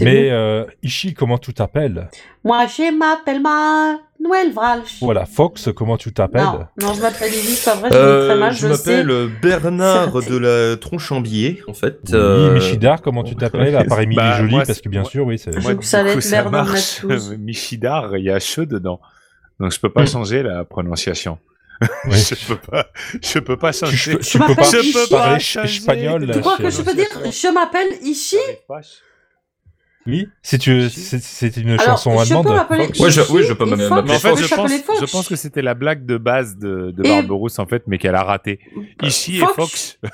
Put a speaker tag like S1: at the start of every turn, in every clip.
S1: Mais euh, Ishi, comment tu t'appelles?
S2: Moi, je m'appelle Manuel Valch.
S1: Voilà, Fox, comment tu t'appelles?
S2: Non, non, je m'appelle Lily, c'est pas vrai, je dis très
S3: Euh,
S2: mal,
S3: je
S2: je, sais.
S3: m'appelle euh, Bernard de la Tronchambier, en fait.
S1: Oui,
S3: euh,
S1: Michidar, comment tu t'appelles À part Émilie
S4: Bah,
S1: Jolie,
S4: moi,
S1: parce que bien sûr, oui, c'est...
S2: Je-
S4: Moi,
S2: que
S4: du
S2: ça allait
S4: coup,
S2: être.
S4: Michidar, il y a che dedans. Donc je peux pas
S1: Mm.
S4: changer la prononciation.
S1: Oui.
S4: je peux pas, je peux pas
S1: Tu,
S4: changer.
S1: tu peux pas parler
S4: Je peux pas
S1: ch- espagnol.
S2: Tu crois que je peux dire je m'appelle Ishi
S1: Oui, si tu, c'est c'est une
S2: Alors,
S1: chanson allemande.
S3: Ouais, je- oui, je peux m'appeler
S4: en fait, je je pense que c'était la blague de base de, de Barberousse, en fait, mais qu'elle a raté. Ishi et Fox.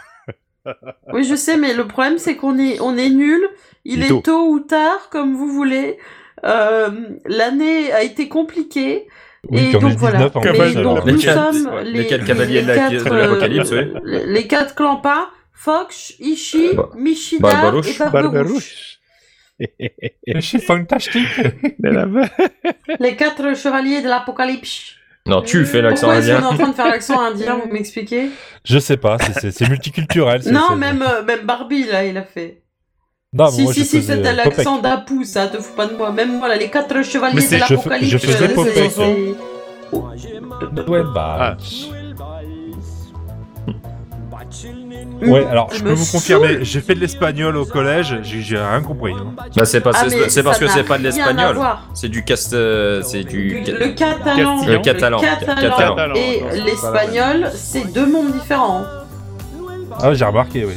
S2: Oui, je sais, mais le problème, c'est qu'on est, on est nul. Il
S4: est
S2: est
S4: tôt.
S2: tôt ou tard, comme vous voulez. Euh, L'année a été compliquée.
S1: Oui,
S2: et
S1: puis on est
S2: donc voilà.
S1: 19 en
S2: Mais
S1: plus,
S2: donc
S1: alors.
S2: nous sommes
S3: ouais,
S2: les,
S3: lesquels cavaliers
S2: les
S3: de la-
S2: quatre,
S3: de l'Apocalypse,
S2: euh,
S3: oui.
S2: les, les quatre clampins, Fox, Ishi,
S3: Bah-
S2: Michidar
S3: Barbarouche.
S2: et. Barberouche.
S1: Fantastique.
S4: De la-
S2: Les quatre chevaliers de l'Apocalypse.
S3: Non, tu fais l'accent
S2: Pourquoi est-ce qu'on est
S3: indien.
S2: en train de faire l'accent indien Vous m'expliquez
S1: Je sais pas, c'est- multiculturel.
S2: Non, même, euh, même Barbie, là, il a fait.
S1: Non,
S2: si,
S1: moi,
S2: si,
S1: je
S2: si, c'était
S1: Popek.
S2: l'accent d'Apu, ça, te fous pas de moi. Même moi, là, les quatre chevaliers
S4: Mais
S2: de
S4: c'est-
S1: je
S2: l'Apocalypse.
S1: je faisais Popek.
S2: c'est-
S1: Ouais, bah.
S4: Ah.
S1: Ouais, alors je peux vous confirmer, j'ai fait de l'espagnol au collège, j'ai rien compris. hein.
S3: Bah, c'est pas,
S2: Ah,
S3: c'est- parce que c'est pas de l'espagnol. C'est du cast, euh, c'est du.
S2: Le catalan.
S3: Le catalan.
S2: catalan
S3: Catalan.
S2: et l'espagnol, c'est deux mondes différents.
S1: Ah, j'ai remarqué, oui.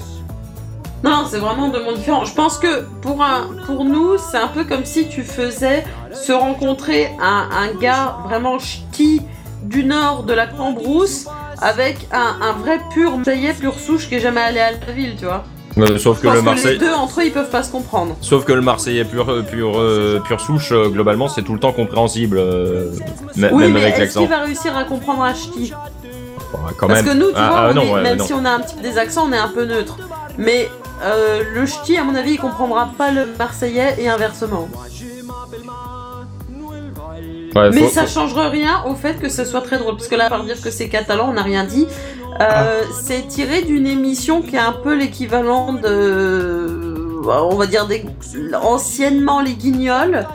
S2: Non, c'est vraiment deux mondes différents. Je pense que pour, un, pour nous, c'est un peu comme si tu faisais se rencontrer un, un gars vraiment ch'ti du nord de la Cambrousse avec un, un vrai pur Marseillais, pur souche qui est jamais allé à la ville, tu vois.
S3: Euh, sauf que le
S2: que
S3: Marseille.
S2: les deux entre eux, ils peuvent pas se comprendre.
S3: Sauf que le Marseillais pur, euh, pur, euh, pure souche, euh, globalement, c'est tout le temps compréhensible, euh, m-
S2: Oui,
S3: même
S2: mais
S3: avec
S2: est-ce
S3: l'accent.
S2: qu'il va réussir à comprendre un ch'ti
S3: quand
S2: Parce
S3: même.
S2: que nous, tu
S3: Ah,
S2: vois,
S3: ah,
S2: on
S3: non,
S2: est-
S3: ouais,
S2: même
S3: non.
S2: si on a un petit peu des accents, on est un peu neutre. Mais euh, le ch'ti, à mon avis, il comprendra pas le marseillais et inversement.
S3: Ouais,
S2: Mais
S3: faut-
S2: ça
S3: faut-
S2: change rien au fait que ce soit très drôle. Parce que là, par dire que c'est catalan, on n'a rien dit. Euh, C'est tiré d'une émission qui est un peu l'équivalent de. On va dire des, anciennement les guignols.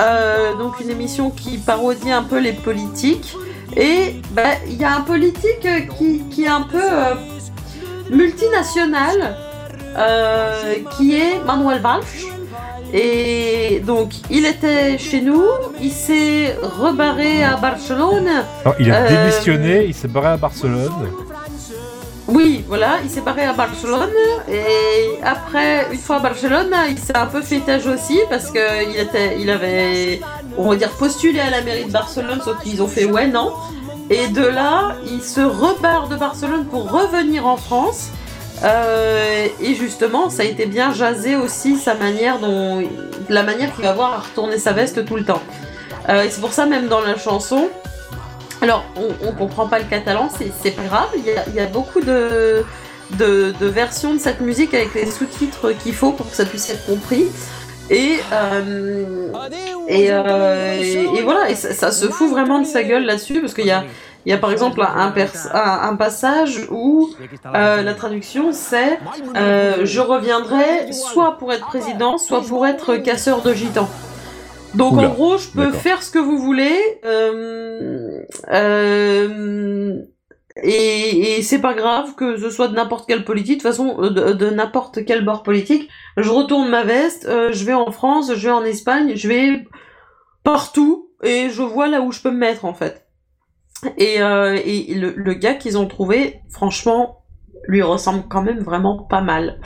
S2: Euh, donc une émission qui parodie un peu les politiques. Et bah, il y a un politique euh, qui, qui est un peu euh, multinational, euh, qui est Manuel Valls. Et donc, il était chez nous, il s'est rebarré à Barcelone.
S1: Non, il a
S2: Euh,
S1: démissionné, il s'est barré à Barcelone.
S2: Oui, voilà, il s'est barré à Barcelone. Et après, une fois à Barcelone, il s'est un peu fait tâche aussi parce qu'il était, il avait, on va dire, postulé à la mairie de Barcelone, sauf qu'ils ont fait ouais, non. Et de là, il se rebarre de Barcelone pour revenir en France. Euh, et justement, ça a été bien jasé aussi sa manière dont, la manière qu'il va avoir à retourner sa veste tout le temps. Euh, et c'est pour ça même dans la chanson, alors on, on comprend pas le catalan, c'est pas grave. Il y a, il y a beaucoup de, de, de versions de cette musique avec les sous-titres qu'il faut pour que ça puisse être compris. Et, euh, et, et, et voilà, et ça, ça se fout vraiment de sa gueule là-dessus parce qu'il y a, il y a par exemple un, pers- un, un passage où euh, la traduction c'est euh, Je reviendrai soit pour être président, soit pour être casseur de gitans. Donc
S4: Oula,
S2: en gros, je peux faire ce que vous voulez. euh, euh, et, et c'est pas grave que ce soit de n'importe quelle politique, de toute façon, euh, de, de n'importe quel bord politique. Je retourne ma veste, euh, je vais en France, je vais en Espagne, je vais partout et je vois là où je peux me mettre en fait. Et, euh, et le, le gars qu'ils ont trouvé, franchement, lui ressemble quand même vraiment pas mal.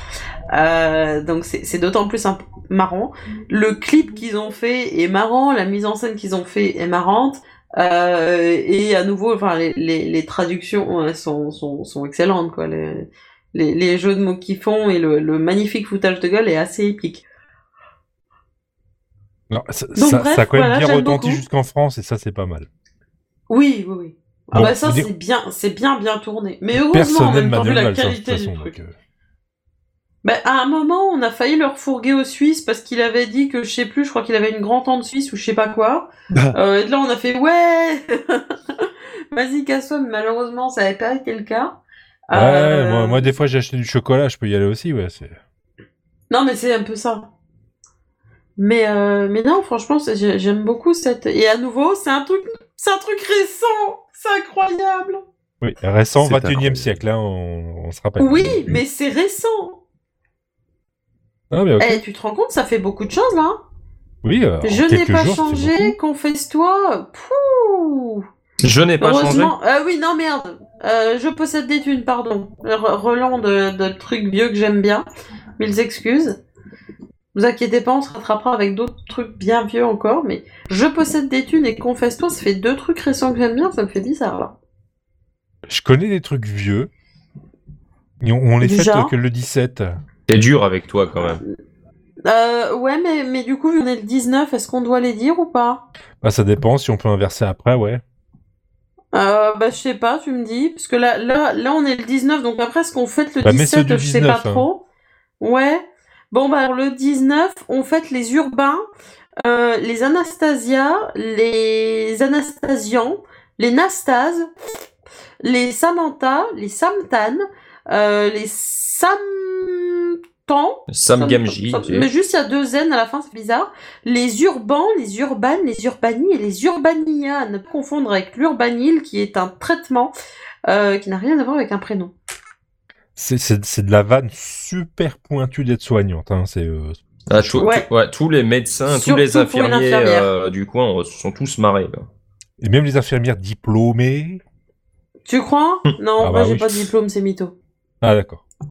S2: Euh, donc c'est d'autant plus marrant. Le clip qu'ils ont fait est marrant, la mise en scène qu'ils ont fait est marrante. Euh, et à nouveau, enfin, les, les, les traductions sont, sont, sont excellentes, quoi. Les, les, les jeux de mots qu'ils font et le, le magnifique foutage de gueule est assez épique.
S1: Non, ça,
S2: Donc,
S1: ça-
S2: bref,
S1: ça a quand même
S2: voilà,
S1: bien retenti jusqu'en France et ça c'est pas mal.
S2: Oui, oui, oui. Ah
S1: Bon,
S2: bah ça
S1: dire-
S2: c'est bien, c'est bien bien tourné. Mais heureusement, en même temps, vu la qualité du truc.
S1: donc, euh,
S2: Bah, à un moment, on a failli leur fourguer aux Suisses parce qu'il avait dit que, je sais plus, je crois qu'il avait une grand-tante suisse ou je sais pas quoi. Euh, et de là, on a fait, ouais Vas-y, casse-toi, mais malheureusement, ça avait pas été le cas.
S1: Ouais,
S2: Euh,
S1: moi, moi, des fois j'ai acheté du chocolat, je peux y aller aussi, ouais. c'est-
S2: Non, mais c'est un peu ça. Mais, euh, mais non, franchement, j'aime beaucoup cette. Et à nouveau, c'est un truc, c'est un truc récent. C'est incroyable.
S1: Oui, récent,
S4: C'est
S1: 21 e
S4: incroyable.
S1: siècle, hein, on, on se rappelle.
S2: Oui, mais c'est récent.
S1: Ah, mais ok.
S2: Eh, tu te rends compte, ça fait beaucoup de choses là.
S1: Oui, euh,
S2: Je n'ai pas
S1: jours,
S2: changé. Confesse-toi. Pouh.
S3: Je n'ai pas changé.
S2: Heureusement. Euh, oui, non merde. Euh, je possède des thunes, pardon. Re- Relan de, de trucs vieux que j'aime bien. Mille excuses. Vous inquiétez pas, on se rattrapera avec d'autres trucs bien vieux encore, mais je possède des thunes et confesse-toi, ça fait deux trucs récents que j'aime bien, ça me fait bizarre là.
S1: Je connais des trucs vieux. Et on, on les
S2: genre
S1: que le 17.
S3: C'est dur avec toi quand même.
S2: Euh, ouais, mais, mais du coup, vu qu'on est le 19, est-ce qu'on doit les dire ou pas?
S1: Bah, ça dépend, si on peut inverser après, ouais.
S2: euh, Bah, je sais pas, tu me dis. Parce que là, là, là, on est le 19, donc après, est-ce qu'on fête le
S1: Bah, mets ceux
S2: 17
S1: du
S2: Je sais
S1: 19,
S2: pas
S1: hein.
S2: trop. Ouais. Bon, bah, alors, le 19, on fête les urbains, euh, les Anastasia, les Anastasians, les Nastas, les Samantha, les Samtan, euh, les Samtans.
S3: Sam
S2: Sam-
S3: Gamji.
S2: Sam-
S3: tu sais.
S2: Mais juste il y a deux N à la fin, c'est bizarre. Les urbans, les urbanes, les urbani et les urbania. À ne pas confondre avec l'urbanil qui est un traitement euh, qui n'a rien à voir avec un prénom.
S1: C'est- C'est c'est de la vanne super pointue d'être soignante. Hein. C'est euh,
S3: Ah, tout-
S2: Ouais.
S3: tout- ouais, tous les médecins, tous les infirmiers euh, du coin euh, se sont tous marrés. là.
S1: Et même les infirmières diplômées.
S2: Tu crois? Non,
S1: Ah
S2: moi
S1: bah
S2: j'ai
S1: oui.
S2: pas de diplôme, c'est mytho.
S1: Ah, d'accord.